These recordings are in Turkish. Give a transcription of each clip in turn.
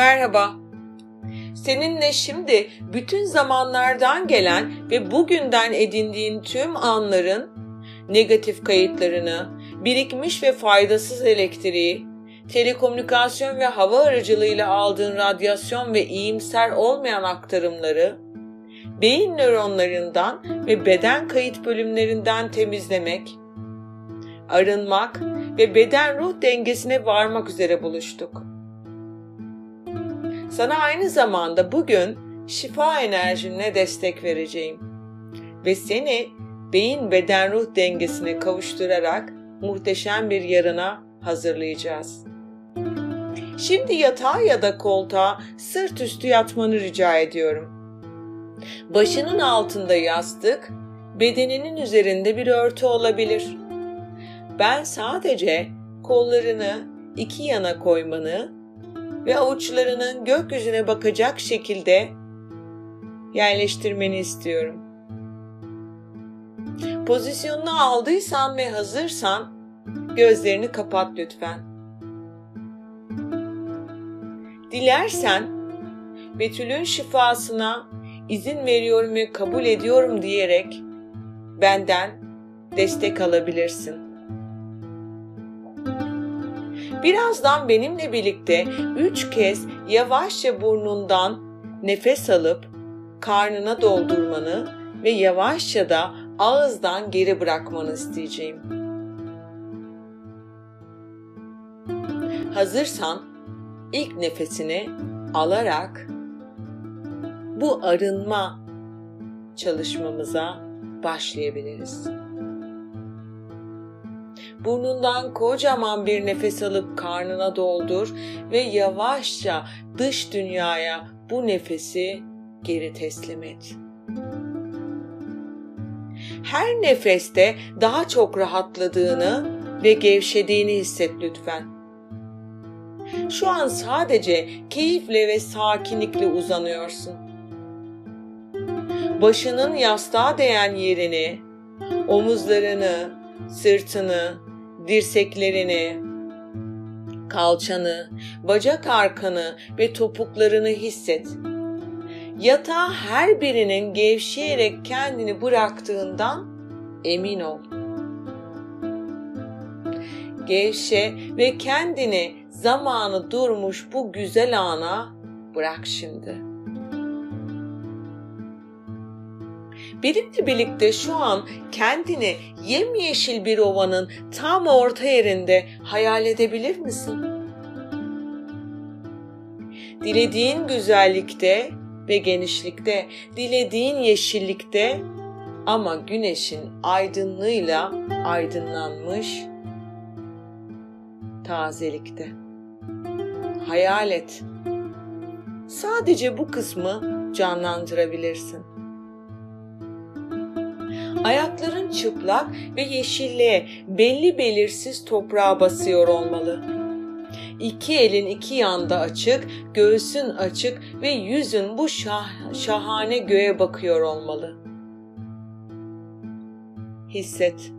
Merhaba. Seninle şimdi bütün zamanlardan gelen ve bugünden edindiğin tüm anların negatif kayıtlarını, birikmiş ve faydasız elektriği, telekomünikasyon ve hava aracılığıyla aldığın radyasyon ve iyimser olmayan aktarımları, beyin nöronlarından ve beden kayıt bölümlerinden temizlemek, arınmak ve beden ruh dengesine varmak üzere buluştuk. Sana aynı zamanda bugün şifa enerjinle destek vereceğim ve seni beyin beden ruh dengesine kavuşturarak muhteşem bir yarına hazırlayacağız. Şimdi yatağa ya da koltuğa sırt üstü yatmanı rica ediyorum. Başının altında yastık, bedeninin üzerinde bir örtü olabilir. Ben sadece kollarını iki yana koymanı ve avuçlarının gökyüzüne bakacak şekilde yerleştirmeni istiyorum. Pozisyonunu aldıysan ve hazırsan gözlerini kapat lütfen. Dilersen Betül'ün şifasına izin veriyorum ve kabul ediyorum diyerek benden destek alabilirsin. Birazdan benimle birlikte üç kez yavaşça burnundan nefes alıp karnına doldurmanı ve yavaşça da ağızdan geri bırakmanı isteyeceğim. Hazırsan ilk nefesini alarak bu arınma çalışmamıza başlayabiliriz. Burnundan kocaman bir nefes alıp karnına doldur ve yavaşça dış dünyaya bu nefesi geri teslim et. Her nefeste daha çok rahatladığını ve gevşediğini hisset lütfen. Şu an sadece keyifle ve sakinlikle uzanıyorsun. Başının yastığa değen yerini, omuzlarını, sırtını, dirseklerini, kalçanı, bacak arkanı ve topuklarını hisset. Yatağa her birinin gevşeyerek kendini bıraktığından emin ol. Gevşe ve kendini zamanı durmuş bu güzel ana bırak şimdi.'' Benimle birlikte şu an kendini yemyeşil bir ovanın tam orta yerinde hayal edebilir misin? Dilediğin güzellikte ve genişlikte, dilediğin yeşillikte ama güneşin aydınlığıyla aydınlanmış tazelikte. Hayal et. Sadece bu kısmı canlandırabilirsin. Ayakların çıplak ve yeşilliğe belli belirsiz toprağa basıyor olmalı. İki elin iki yanda açık, göğsün açık ve yüzün bu şah şahane göğe bakıyor olmalı. Hisset.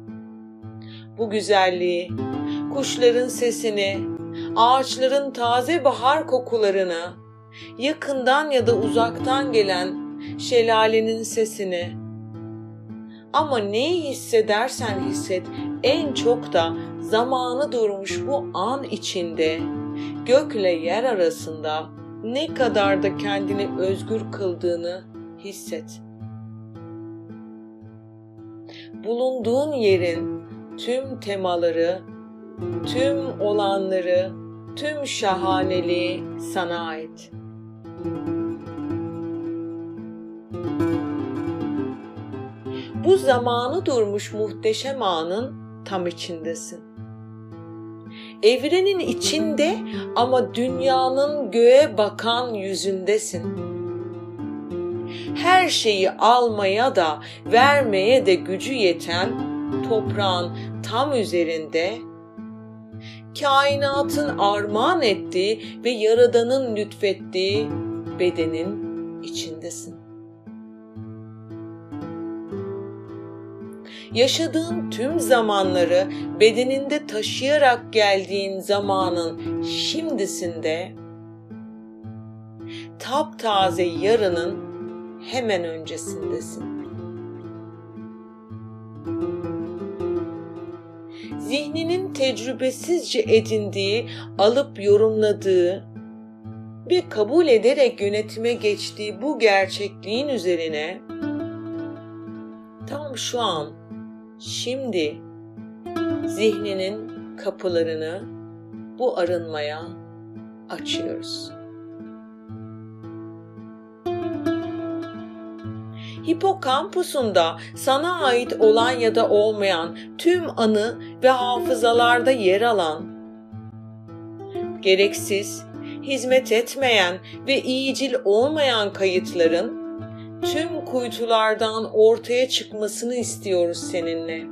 Bu güzelliği, kuşların sesini, ağaçların taze bahar kokularını, yakından ya da uzaktan gelen şelalenin sesini, ama neyi hissedersen hisset en çok da zamanı durmuş bu an içinde gökle yer arasında ne kadar da kendini özgür kıldığını hisset. Bulunduğun yerin tüm temaları, tüm olanları, tüm şahaneliği sana ait. Bu zamanı durmuş muhteşem anın tam içindesin. Evrenin içinde ama dünyanın göğe bakan yüzündesin. Her şeyi almaya da vermeye de gücü yeten toprağın tam üzerinde kainatın armağan ettiği ve yaradanın lütfettiği bedenin içindesin. Yaşadığın tüm zamanları bedeninde taşıyarak geldiğin zamanın şimdisinde taptaze yarının hemen öncesindesin. Zihninin tecrübesizce edindiği, alıp yorumladığı ve kabul ederek yönetime geçtiği bu gerçekliğin üzerine tam şu an, şimdi zihninin kapılarını bu arınmaya açıyoruz. Hipokampusunda sana ait olan ya da olmayan tüm anı ve hafızalarda yer alan, gereksiz, hizmet etmeyen ve iyicil olmayan kayıtların tüm kuytulardan ortaya çıkmasını istiyoruz seninle.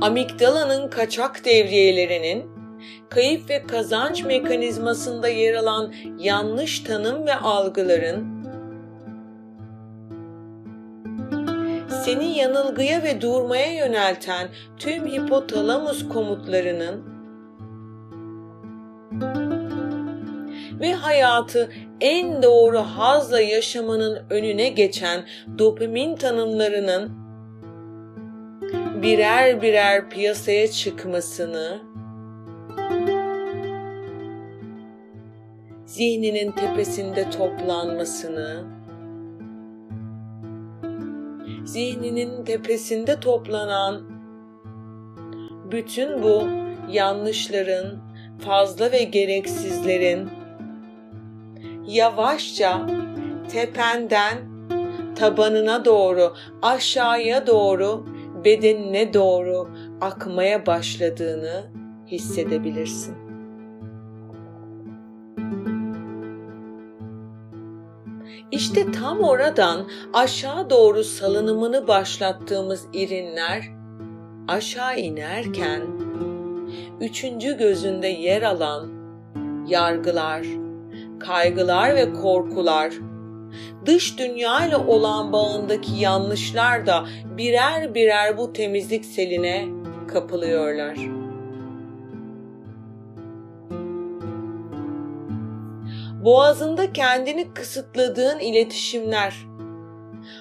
Amigdalanın kaçak devriyelerinin kayıp ve kazanç mekanizmasında yer alan yanlış tanım ve algıların seni yanılgıya ve durmaya yönelten tüm hipotalamus komutlarının ve hayatı en doğru hazla yaşamanın önüne geçen dopamin tanımlarının birer birer piyasaya çıkmasını zihninin tepesinde toplanmasını, zihninin tepesinde toplanan bütün bu yanlışların, fazla ve gereksizlerin yavaşça tependen tabanına doğru, aşağıya doğru, bedenine doğru akmaya başladığını hissedebilirsin. İşte tam oradan aşağı doğru salınımını başlattığımız irinler aşağı inerken üçüncü gözünde yer alan yargılar, kaygılar ve korkular, dış dünya ile olan bağındaki yanlışlar da birer birer bu temizlik seline kapılıyorlar.'' boğazında kendini kısıtladığın iletişimler,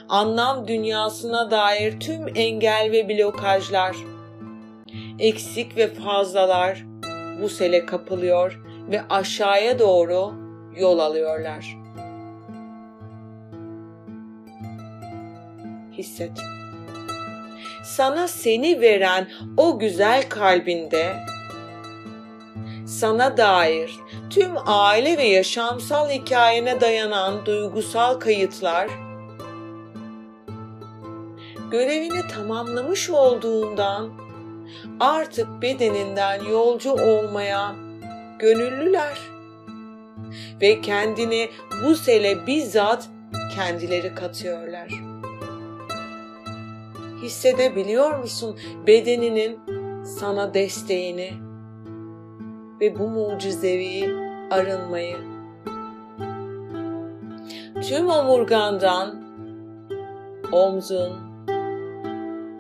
anlam dünyasına dair tüm engel ve blokajlar, eksik ve fazlalar bu sele kapılıyor ve aşağıya doğru yol alıyorlar. Hisset. Sana seni veren o güzel kalbinde sana dair tüm aile ve yaşamsal hikayene dayanan duygusal kayıtlar görevini tamamlamış olduğundan artık bedeninden yolcu olmaya gönüllüler ve kendini bu sele bizzat kendileri katıyorlar. Hissedebiliyor musun bedeninin sana desteğini? ve bu mucizevi arınmayı. Tüm omurgandan omzun,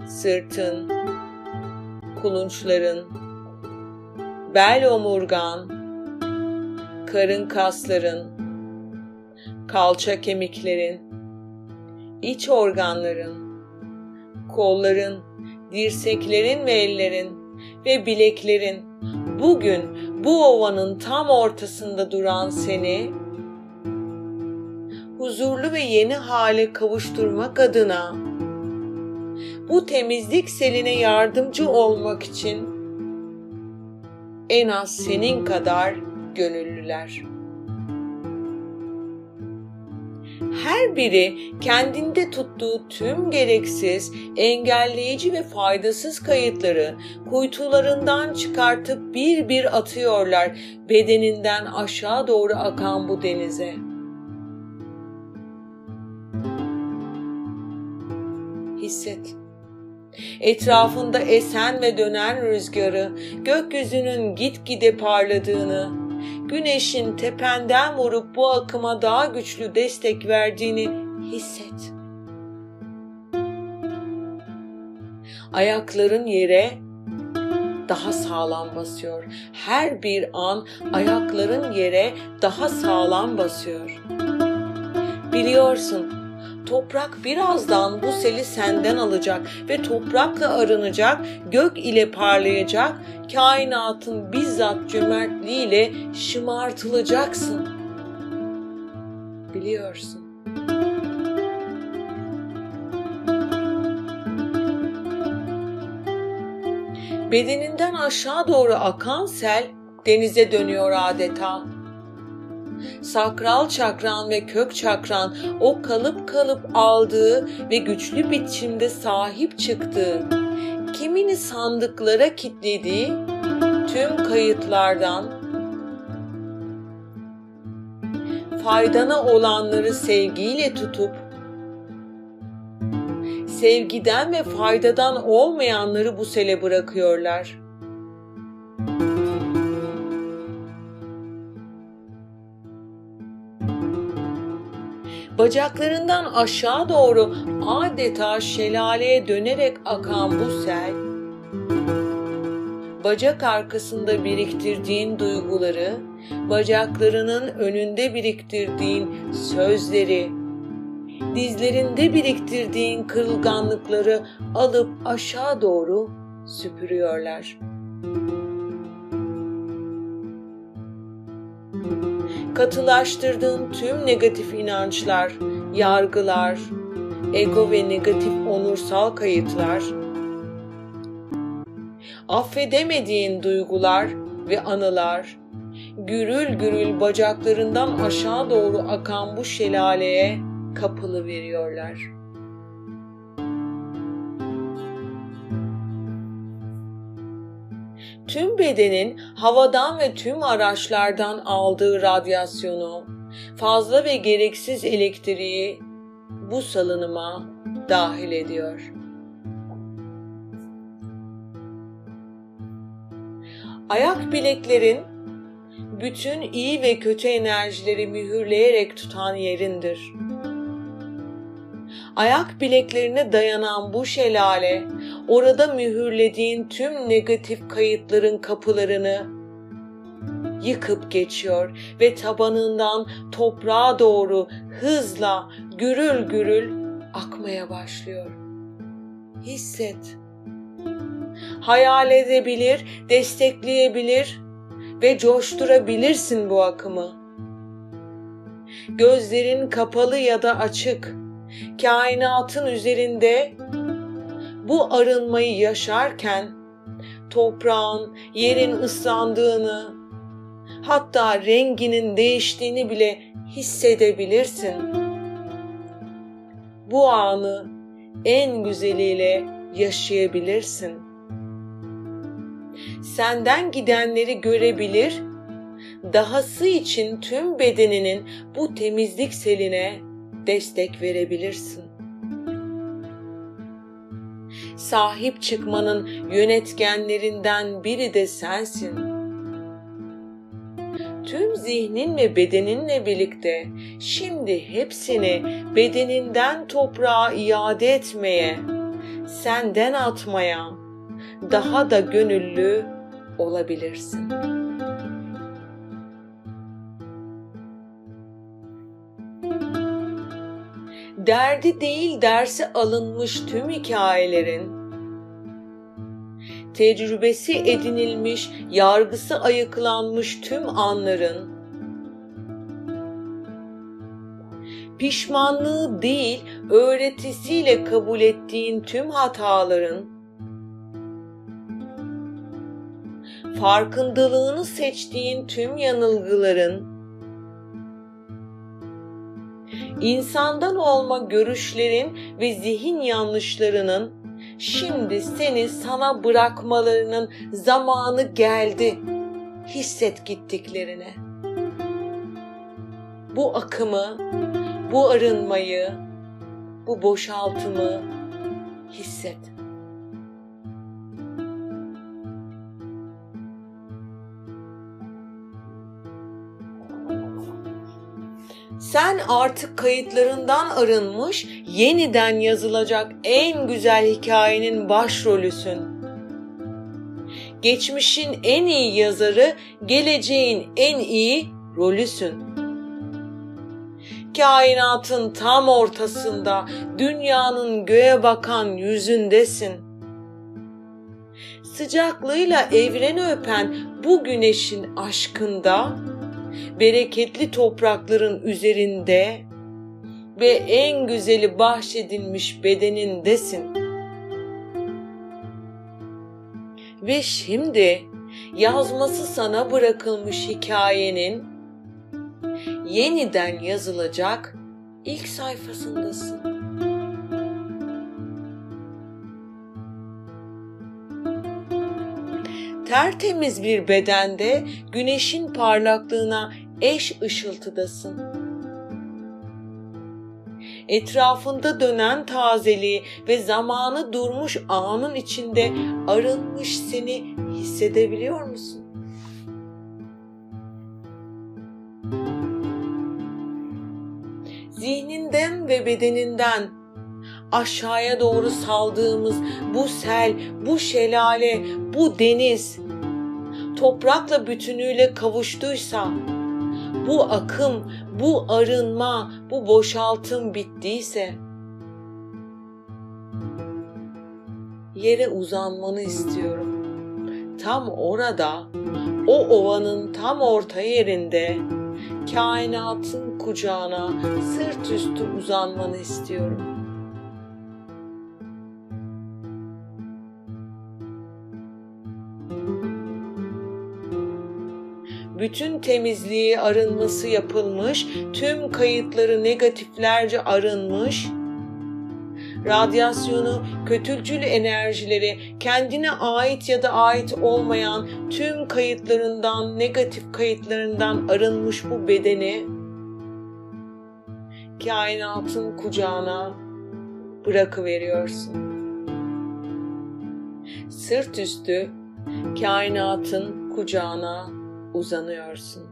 sırtın, kulunçların, bel omurgan, karın kasların, kalça kemiklerin, iç organların, kolların, dirseklerin ve ellerin ve bileklerin bugün bu ovanın tam ortasında duran seni huzurlu ve yeni hale kavuşturmak adına bu temizlik seline yardımcı olmak için en az senin kadar gönüllüler. her biri kendinde tuttuğu tüm gereksiz, engelleyici ve faydasız kayıtları kuytularından çıkartıp bir bir atıyorlar bedeninden aşağı doğru akan bu denize. Hisset. Etrafında esen ve dönen rüzgarı, gökyüzünün gitgide parladığını, güneşin tependen vurup bu akıma daha güçlü destek verdiğini hisset. Ayakların yere daha sağlam basıyor. Her bir an ayakların yere daha sağlam basıyor. Biliyorsun toprak birazdan bu seli senden alacak ve toprakla arınacak, gök ile parlayacak, kainatın bizzat cömertliğiyle şımartılacaksın. Biliyorsun. Bedeninden aşağı doğru akan sel denize dönüyor adeta. Sakral çakran ve kök çakran o kalıp kalıp aldığı ve güçlü biçimde sahip çıktığı, kimini sandıklara kilitlediği tüm kayıtlardan. Faydana olanları sevgiyle tutup sevgiden ve faydadan olmayanları bu sele bırakıyorlar. Bacaklarından aşağı doğru adeta şelaleye dönerek akan bu sel, bacak arkasında biriktirdiğin duyguları, bacaklarının önünde biriktirdiğin sözleri, dizlerinde biriktirdiğin kırılganlıkları alıp aşağı doğru süpürüyorlar. Katılaştırdığın tüm negatif inançlar, yargılar, ego ve negatif onursal kayıtlar, affedemediğin duygular ve anılar, gürül gürül bacaklarından aşağı doğru akan bu şelaleye kapılı veriyorlar. Tüm bedenin havadan ve tüm araçlardan aldığı radyasyonu, fazla ve gereksiz elektriği bu salınıma dahil ediyor. Ayak bileklerin bütün iyi ve kötü enerjileri mühürleyerek tutan yerindir. Ayak bileklerine dayanan bu şelale, orada mühürlediğin tüm negatif kayıtların kapılarını yıkıp geçiyor ve tabanından toprağa doğru hızla gürül gürül akmaya başlıyor. Hisset. Hayal edebilir, destekleyebilir ve coşturabilirsin bu akımı. Gözlerin kapalı ya da açık kainatın üzerinde bu arınmayı yaşarken toprağın, yerin ıslandığını, hatta renginin değiştiğini bile hissedebilirsin. Bu anı en güzeliyle yaşayabilirsin. Senden gidenleri görebilir, dahası için tüm bedeninin bu temizlik seline destek verebilirsin. Sahip çıkmanın yönetkenlerinden biri de sensin. Tüm zihnin ve bedeninle birlikte şimdi hepsini bedeninden toprağa iade etmeye, senden atmaya daha da gönüllü olabilirsin.'' Derdi değil dersi alınmış tüm hikayelerin, tecrübesi edinilmiş, yargısı ayıklanmış tüm anların, pişmanlığı değil öğretisiyle kabul ettiğin tüm hataların, farkındalığını seçtiğin tüm yanılgıların, insandan olma görüşlerin ve zihin yanlışlarının şimdi seni sana bırakmalarının zamanı geldi. Hisset gittiklerini. Bu akımı, bu arınmayı, bu boşaltımı hisset. Sen artık kayıtlarından arınmış, yeniden yazılacak en güzel hikayenin başrolüsün. geçmişin en iyi yazarı, geleceğin en iyi rolüsün. Kainatın tam ortasında, dünyanın göğe bakan yüzündesin. Sıcaklığıyla evreni öpen bu güneşin aşkında, bereketli toprakların üzerinde ve en güzeli bahşedilmiş bedenindesin. Ve şimdi yazması sana bırakılmış hikayenin yeniden yazılacak ilk sayfasındasın. Tertemiz bir bedende güneşin parlaklığına eş ışıltıdasın etrafında dönen tazeliği ve zamanı durmuş anın içinde arınmış seni hissedebiliyor musun? Zihninden ve bedeninden aşağıya doğru saldığımız bu sel, bu şelale, bu deniz toprakla bütünüyle kavuştuysa bu akım, bu arınma, bu boşaltım bittiyse yere uzanmanı istiyorum. Tam orada, o ovanın tam orta yerinde kainatın kucağına sırt üstü uzanmanı istiyorum. Bütün temizliği arınması yapılmış, tüm kayıtları negatiflerce arınmış, radyasyonu, kötülcül enerjileri, kendine ait ya da ait olmayan tüm kayıtlarından, negatif kayıtlarından arınmış bu bedeni kainatın kucağına bırakıveriyorsun. Sırt üstü kainatın kucağına uzanıyorsun.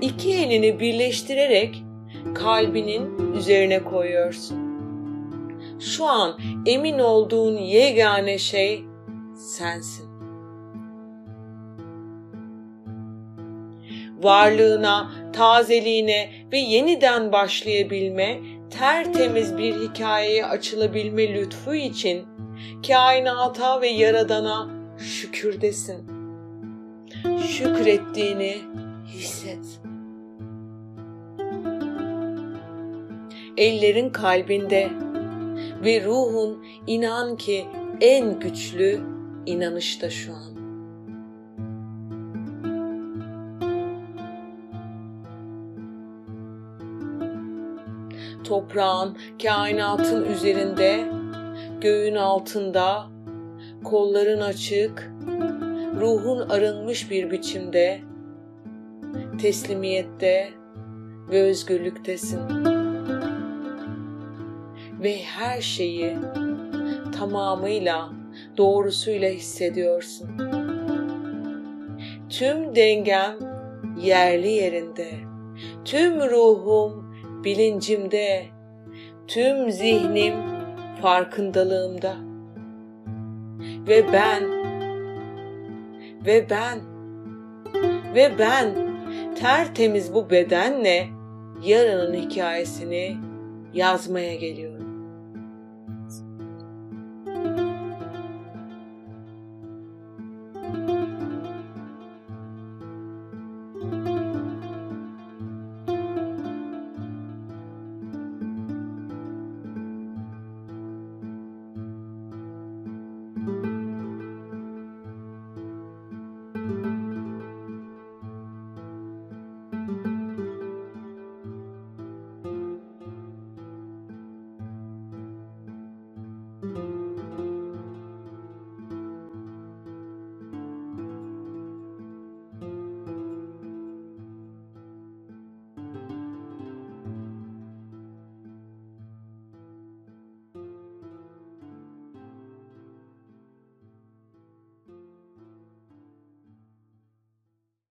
İki elini birleştirerek kalbinin üzerine koyuyorsun. Şu an emin olduğun yegane şey sensin. Varlığına, tazeliğine ve yeniden başlayabilme, tertemiz bir hikayeye açılabilme lütfu için kainata ve yaradana şükürdesin. Şükrettiğini hisset. Ellerin kalbinde ve ruhun inan ki en güçlü inanışta şu an. Toprağın, kainatın üzerinde göğün altında, kolların açık, ruhun arınmış bir biçimde, teslimiyette ve özgürlüktesin. Ve her şeyi tamamıyla doğrusuyla hissediyorsun. Tüm dengem yerli yerinde. Tüm ruhum bilincimde. Tüm zihnim farkındalığımda. Ve ben ve ben ve ben tertemiz bu bedenle yarının hikayesini yazmaya geliyorum.